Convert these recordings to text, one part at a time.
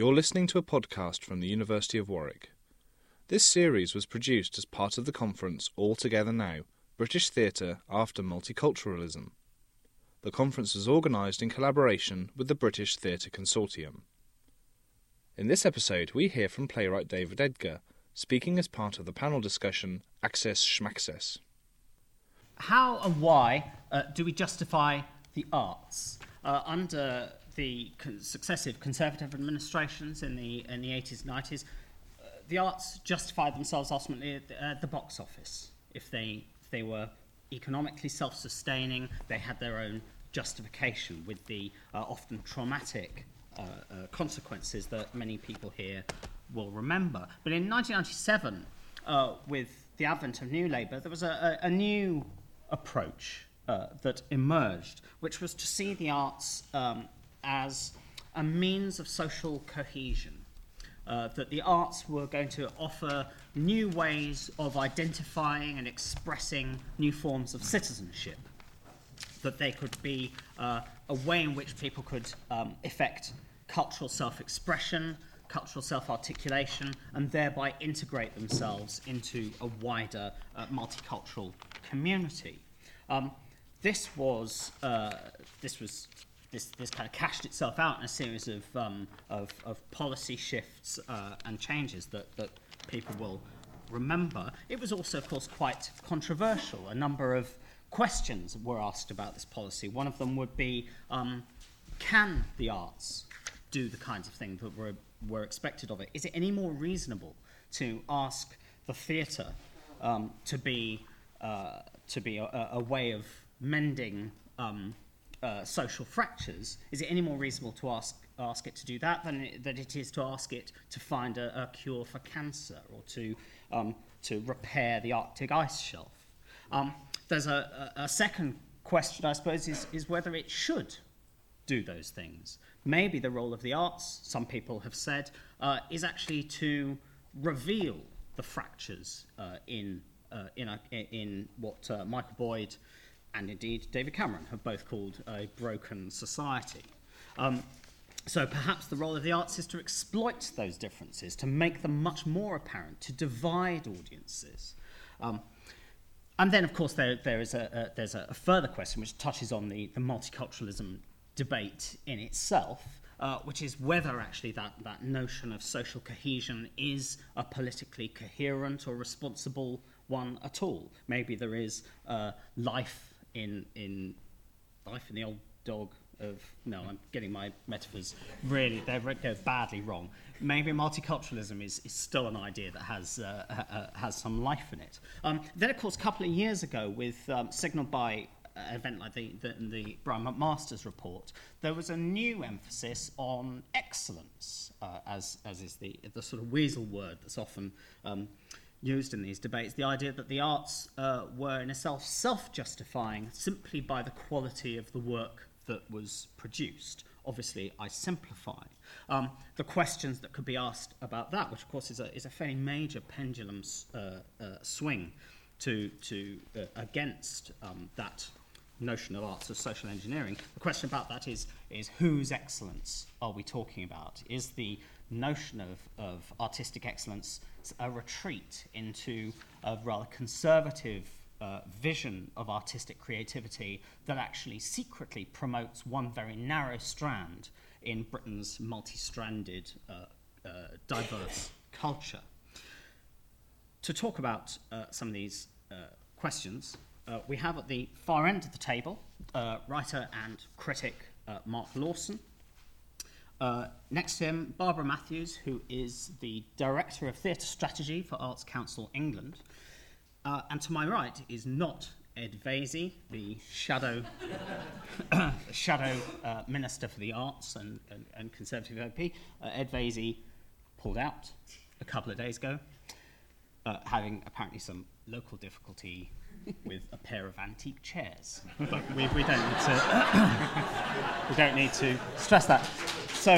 You're listening to a podcast from the University of Warwick. This series was produced as part of the conference All Together Now British Theatre After Multiculturalism. The conference was organised in collaboration with the British Theatre Consortium. In this episode, we hear from playwright David Edgar, speaking as part of the panel discussion Access Schmaccess. How and why uh, do we justify the arts? Uh, under the con- successive conservative administrations in the, in the 80s and 90s, uh, the arts justified themselves ultimately at the, at the box office. If they, if they were economically self sustaining, they had their own justification with the uh, often traumatic uh, uh, consequences that many people here will remember. But in 1997, uh, with the advent of New Labour, there was a, a, a new approach uh, that emerged, which was to see the arts um, as a means of social cohesion. Uh, that the arts were going to offer new ways of identifying and expressing new forms of citizenship. That they could be uh, a way in which people could um, effect cultural self expression, cultural self articulation, and thereby integrate themselves into a wider uh, multicultural community. Um, this was uh, this was this, this kind of cashed itself out in a series of, um, of, of policy shifts uh, and changes that, that people will remember. It was also, of course, quite controversial. A number of questions were asked about this policy. One of them would be um, can the arts do the kinds of things that were, were expected of it? Is it any more reasonable to ask the theatre um, to be, uh, to be a, a way of mending um, uh, social fractures, is it any more reasonable to ask, ask it to do that than it, that it is to ask it to find a, a cure for cancer or to, um, to repair the Arctic ice shelf? Um, there's a, a, a second question, I suppose, is, is whether it should do those things. Maybe the role of the arts, some people have said, uh, is actually to reveal the fractures uh, in, uh, in, a, in what uh, Michael Boyd and indeed David Cameron have both called a broken society. Um, so perhaps the role of the arts is to exploit those differences, to make them much more apparent, to divide audiences. Um, and then, of course, there, there is a, a, there's a, further question which touches on the, the multiculturalism debate in itself, uh, which is whether actually that, that notion of social cohesion is a politically coherent or responsible one at all. Maybe there is uh, life in in life in the old dog of no, I'm getting my metaphors really they go badly wrong. Maybe multiculturalism is, is still an idea that has uh, uh, has some life in it. Um, then, of course, a couple of years ago, with um, signalled by an event like the, the, the Brian McMaster's report, there was a new emphasis on excellence, uh, as, as is the, the sort of weasel word that's often um, used in these debates the idea that the arts uh, were, in a self self justifying simply by the quality of the work that was produced. Obviously, I simplify. Um, the questions that could be asked about that, which of course is a, is a fairly major pendulum uh, uh, swing to, to, uh, against um, that notion of arts as social engineering. The question about that is, is whose excellence are we talking about? Is the notion of, of artistic excellence a retreat into a rather conservative uh, vision of artistic creativity that actually secretly promotes one very narrow strand in Britain's multi stranded, uh, uh, diverse culture. To talk about uh, some of these uh, questions, uh, we have at the far end of the table writer and critic Mark Lawson. Uh, next to him, Barbara Matthews, who is the Director of Theatre Strategy for Arts Council England. Uh, and to my right is not Ed Vaizey, the shadow, shadow uh, Minister for the Arts and, and, and Conservative MP. Uh, Ed Vaizey pulled out a couple of days ago, uh, having apparently some local difficulty with a pair of antique chairs. But we, we, don't need to we don't need to stress that. So,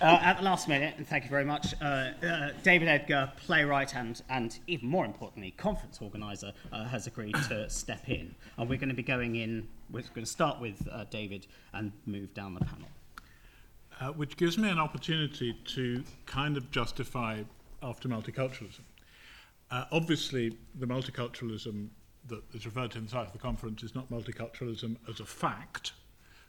uh, at the last minute, and thank you very much, uh, uh, David Edgar, playwright and, and even more importantly, conference organizer, uh, has agreed to step in. And we're going to be going in, we're going to start with uh, David and move down the panel. uh, which gives me an opportunity to kind of justify after multiculturalism. Obviously, the multiculturalism that is referred to in the inside of the conference is not multiculturalism as a fact,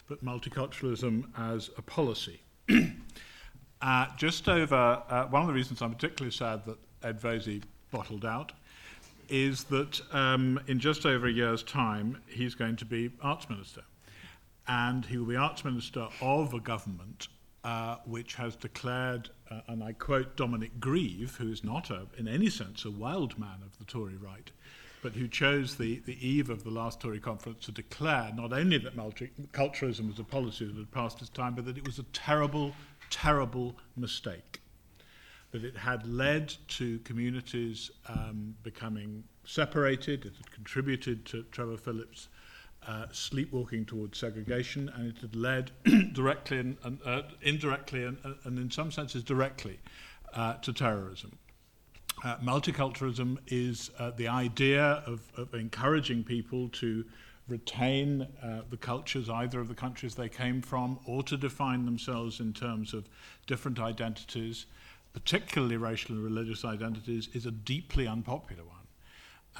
but multiculturalism as a policy. uh, just over, uh, one of the reasons I'm particularly sad that Ed Vaizey bottled out is that um, in just over a year's time, he's going to be arts minister. And he will be arts minister of a government uh, which has declared, uh, and I quote Dominic Grieve, who is not a, in any sense a wild man of the Tory right, but who chose the, the eve of the last Tory conference to declare not only that multiculturalism was a policy that had passed its time, but that it was a terrible, terrible mistake. That it had led to communities um, becoming separated, it had contributed to Trevor Phillips' uh, sleepwalking towards segregation, and it had led directly and, uh, indirectly and, and, in some senses directly uh, to terrorism. Uh, multiculturalism is uh, the idea of, of, encouraging people to retain uh, the cultures either of the countries they came from or to define themselves in terms of different identities, particularly racial and religious identities, is a deeply unpopular one.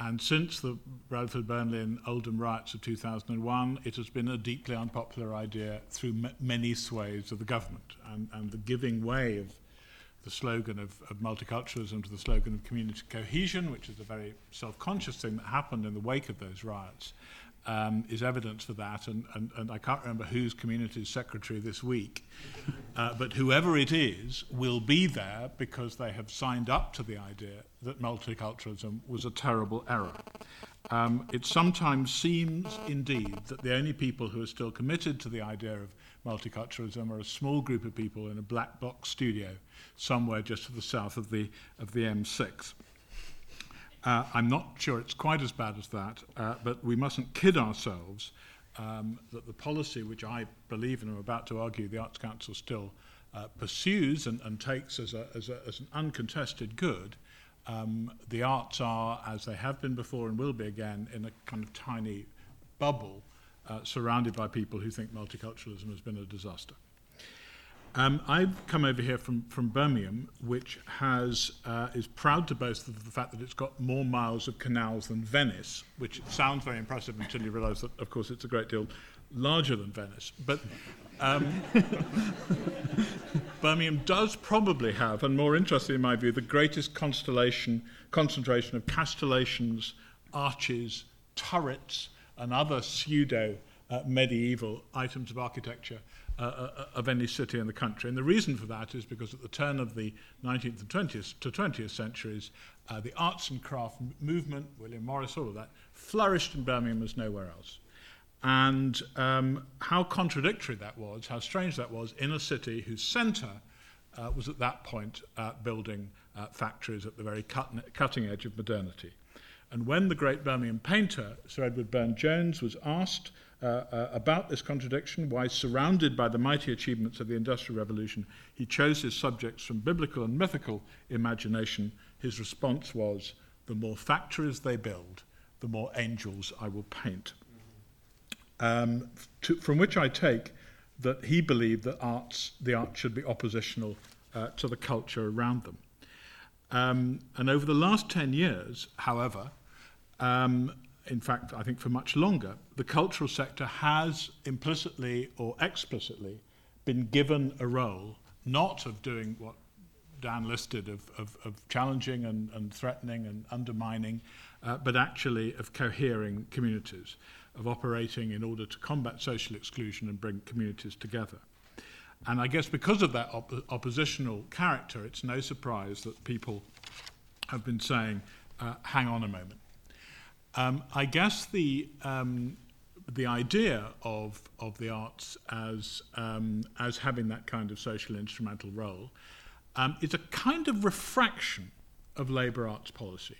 And since the Bradford, Burnley, and Oldham riots of 2001, it has been a deeply unpopular idea through m- many swathes of the government. And, and the giving way of the slogan of, of multiculturalism to the slogan of community cohesion, which is a very self conscious thing that happened in the wake of those riots, um, is evidence for that. And, and, and I can't remember whose community secretary this week, uh, but whoever it is will be there because they have signed up to the idea that multiculturalism was a terrible error. Um, it sometimes seems, indeed, that the only people who are still committed to the idea of multiculturalism are a small group of people in a black box studio somewhere just to the south of the, of the M6. Uh, I'm not sure it's quite as bad as that, uh, but we mustn't kid ourselves um, that the policy which I believe and am about to argue the Arts Council still uh, pursues and, and takes as, a, as, a, as an uncontested good, um, the arts are, as they have been before and will be again, in a kind of tiny bubble uh, surrounded by people who think multiculturalism has been a disaster. Um, I've come over here from, from Birmingham, which has, uh, is proud to boast of the fact that it's got more miles of canals than Venice, which sounds very impressive until you realise that, of course, it's a great deal larger than Venice. But um, Birmingham does probably have, and more interesting in my view, the greatest constellation, concentration of castellations, arches, turrets, and other pseudo uh, medieval items of architecture uh, uh, of any city in the country. And the reason for that is because at the turn of the 19th and 20th to 20th centuries, uh, the arts and craft movement, William Morris, all of that, flourished in Birmingham as nowhere else. And um, how contradictory that was, how strange that was in a city whose centre uh, was at that point uh, building uh, factories at the very cut- cutting edge of modernity. And when the great Birmingham painter, Sir Edward Burne Jones, was asked uh, uh, about this contradiction, why, surrounded by the mighty achievements of the Industrial Revolution, he chose his subjects from biblical and mythical imagination, his response was, The more factories they build, the more angels I will paint. Um, to, from which I take that he believed that arts, the arts should be oppositional uh, to the culture around them. Um, and over the last 10 years, however, um, in fact, I think for much longer, the cultural sector has implicitly or explicitly been given a role not of doing what Dan listed of, of, of challenging and, and threatening and undermining, uh, but actually of cohering communities, of operating in order to combat social exclusion and bring communities together. And I guess because of that op- oppositional character, it's no surprise that people have been saying, uh, hang on a moment. Um, I guess the um, the idea of of the arts as um, as having that kind of social instrumental role um, is a kind of refraction of Labour arts policy,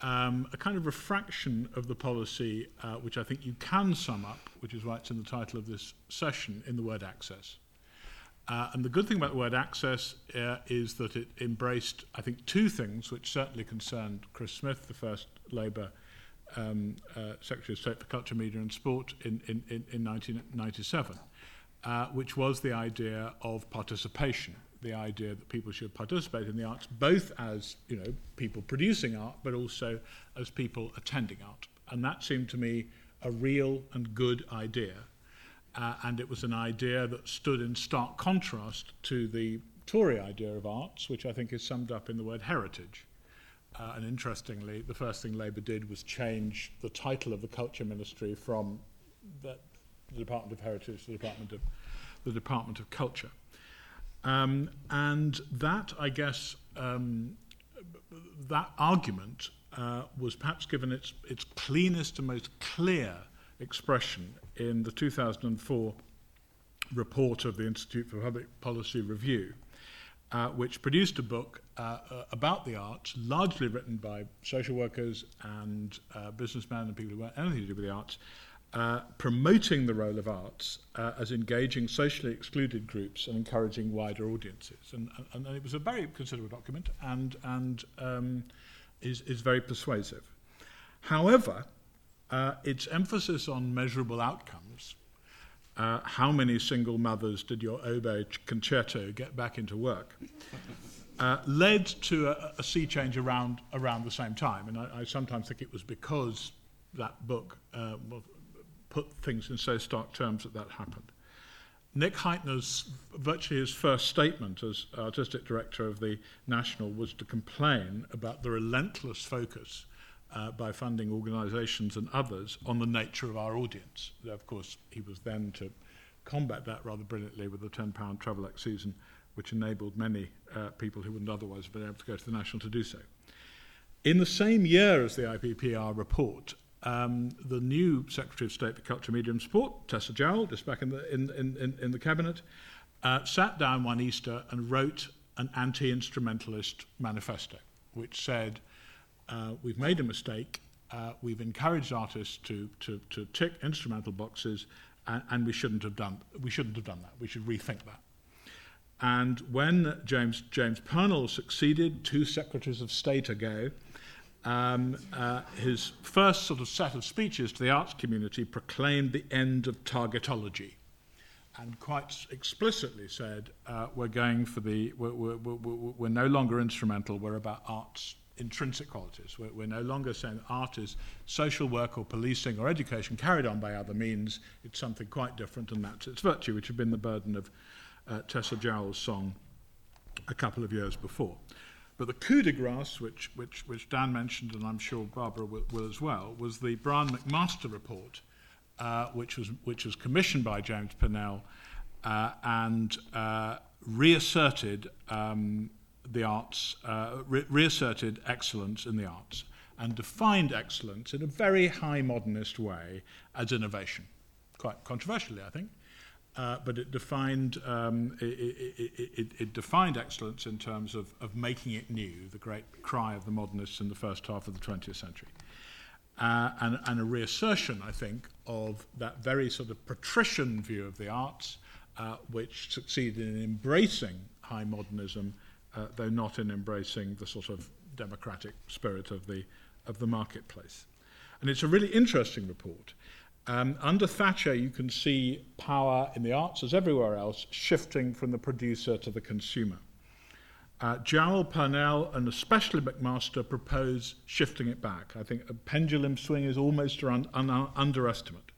um, a kind of refraction of the policy uh, which I think you can sum up, which is why it's in the title of this session, in the word access. Uh, and the good thing about the word access uh, is that it embraced, I think, two things which certainly concerned Chris Smith, the first Labour um, uh, Secretary of State for Culture, Media and Sport in, in, in, in 1997. uh, which was the idea of participation, the idea that people should participate in the arts, both as you know people producing art, but also as people attending art. And that seemed to me a real and good idea. Uh, and it was an idea that stood in stark contrast to the Tory idea of arts, which I think is summed up in the word heritage. Uh, and interestingly, the first thing Labour did was change the title of the Culture Ministry from the, the Department of Heritage to the Department of, the Department of Culture. Um, and that, I guess, um, that argument uh, was perhaps given its, its cleanest and most clear expression in the 2004 report of the Institute for Public Policy Review, uh, which produced a book uh, uh, about the arts, largely written by social workers and uh, businessmen and people who weren't anything to do with the arts, uh, promoting the role of arts as engaging socially excluded groups and encouraging wider audiences. And, and, and it was a very considerable document and, and um, is, is very persuasive. However, its emphasis on measurable outcomes, uh, how many single mothers did your oboe concerto get back into work, uh, led to a, a sea change around, around the same time. And I, I sometimes think it was because that book uh, put things in so stark terms that that happened. Nick Hytner's virtually his first statement as artistic director of the National was to complain about the relentless focus uh, by funding organisations and others on the nature of our audience. Of course, he was then to combat that rather brilliantly with the £10 Travelex season, which enabled many uh, people who wouldn't otherwise have been able to go to the National to do so. In the same year as the IPPR report, um, the new Secretary of State for Culture, Media and Sport, Tessa Jowell, just back in the, in, in, in the Cabinet, uh, sat down one Easter and wrote an anti instrumentalist manifesto, which said, uh, We've made a mistake, uh, we've encouraged artists to, to, to tick instrumental boxes, and, and we, shouldn't have done, we shouldn't have done that. We should rethink that. And when James, James Purnell succeeded two secretaries of state ago, um, uh, his first sort of set of speeches to the arts community proclaimed the end of targetology and quite explicitly said, uh, we're going for the, we're, we're, we're, we're no longer instrumental, we're about art's intrinsic qualities. We're, we're no longer saying art is social work or policing or education carried on by other means. It's something quite different, and that's its virtue, which had been the burden of uh, Tessa Jowell's song a couple of years before. But the coup de grace, which, which, which Dan mentioned, and I'm sure Barbara will, will as well, was the Brian McMaster report, uh, which, was, which was commissioned by James Purnell uh, and uh, reasserted um, the arts, uh, re- reasserted excellence in the arts, and defined excellence in a very high modernist way as innovation. Quite controversially, I think. Uh, but it defined um, it, it, it, it, defined excellence in terms of, of making it new, the great cry of the modernists in the first half of the 20th century. Uh, and, and a reassertion, I think, of that very sort of patrician view of the arts, uh, which succeeded in embracing high modernism, uh, though not in embracing the sort of democratic spirit of the, of the marketplace. And it's a really interesting report. Um, under Thatcher, you can see power in the arts, as everywhere else, shifting from the producer to the consumer. Uh, Purnell, and especially McMaster propose shifting it back. I think a pendulum swing is almost an un- underestimate.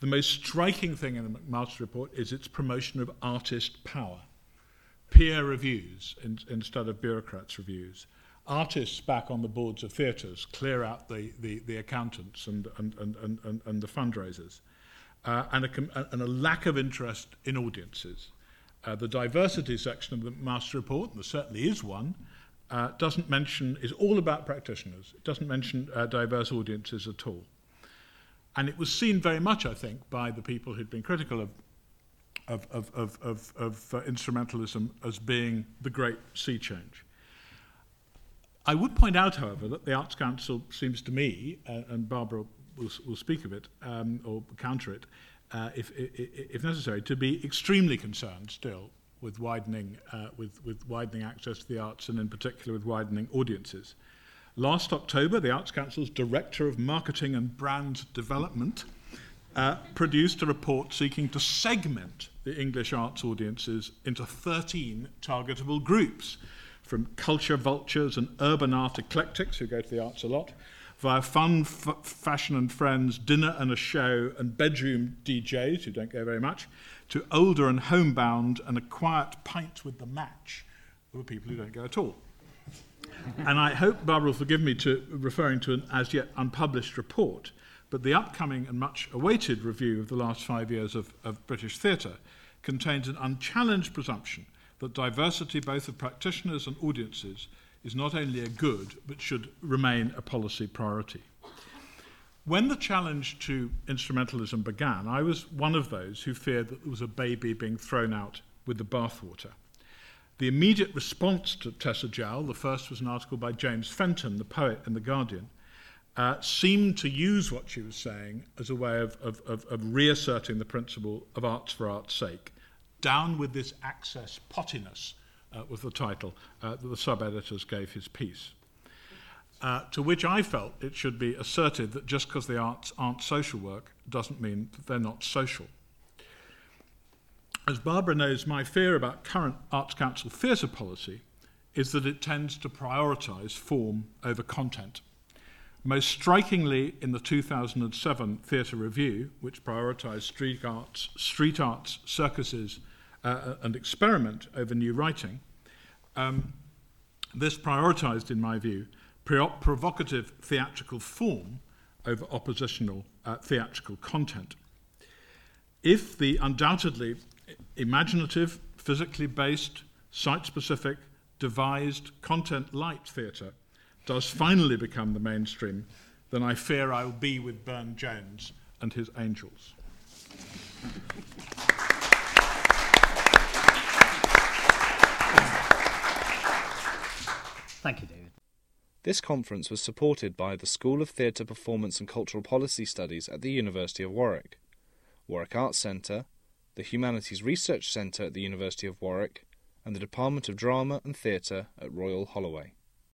The most striking thing in the McMaster report is its promotion of artist power, peer reviews in, instead of bureaucrats' reviews artists back on the boards of theatres clear out the, the, the accountants and, and, and, and, and the fundraisers, uh, and, a, and a lack of interest in audiences. Uh, the diversity section of the Master Report, and there certainly is one, uh, doesn't mention, is all about practitioners. It doesn't mention uh, diverse audiences at all. And it was seen very much, I think, by the people who'd been critical of, of, of, of, of, of uh, instrumentalism as being the great sea change. I would point out, however, that the Arts Council seems to me, uh, and Barbara will, will speak of it um, or counter it, uh, if, if necessary, to be extremely concerned still with widening, uh, with, with widening access to the arts and in particular with widening audiences. Last October, the Arts Council's Director of Marketing and Brand Development uh, produced a report seeking to segment the English arts audiences into 13 targetable groups, from culture vultures and urban art eclectics who go to the arts a lot, via fun, f- fashion and friends, dinner and a show, and bedroom DJs who don't go very much, to older and homebound and a quiet pint with the match who are people who don't go at all. and I hope Barbara will forgive me to referring to an as yet unpublished report, but the upcoming and much awaited review of the last five years of, of British theatre contains an unchallenged presumption that diversity both of practitioners and audiences is not only a good but should remain a policy priority. When the challenge to instrumentalism began, I was one of those who feared that there was a baby being thrown out with the bathwater. The immediate response to Tessa Jowell, the first was an article by James Fenton, the poet in The Guardian, uh, seemed to use what she was saying as a way of, of, of, of reasserting the principle of arts for art's sake. Down with this access pottiness uh, was the title uh, that the sub editors gave his piece. Uh, to which I felt it should be asserted that just because the arts aren't social work doesn't mean that they're not social. As Barbara knows, my fear about current Arts Council theatre policy is that it tends to prioritise form over content. Most strikingly in the 2007 Theatre Review, which prioritised street arts, street arts circuses, uh, and experiment over new writing, um, this prioritised, in my view, provocative theatrical form over oppositional uh, theatrical content. If the undoubtedly imaginative, physically based, site specific, devised, content light theatre does finally become the mainstream, then I fear I will be with Burne Jones and his angels. Thank you, David. This conference was supported by the School of Theatre Performance and Cultural Policy Studies at the University of Warwick, Warwick Arts Centre, the Humanities Research Centre at the University of Warwick, and the Department of Drama and Theatre at Royal Holloway.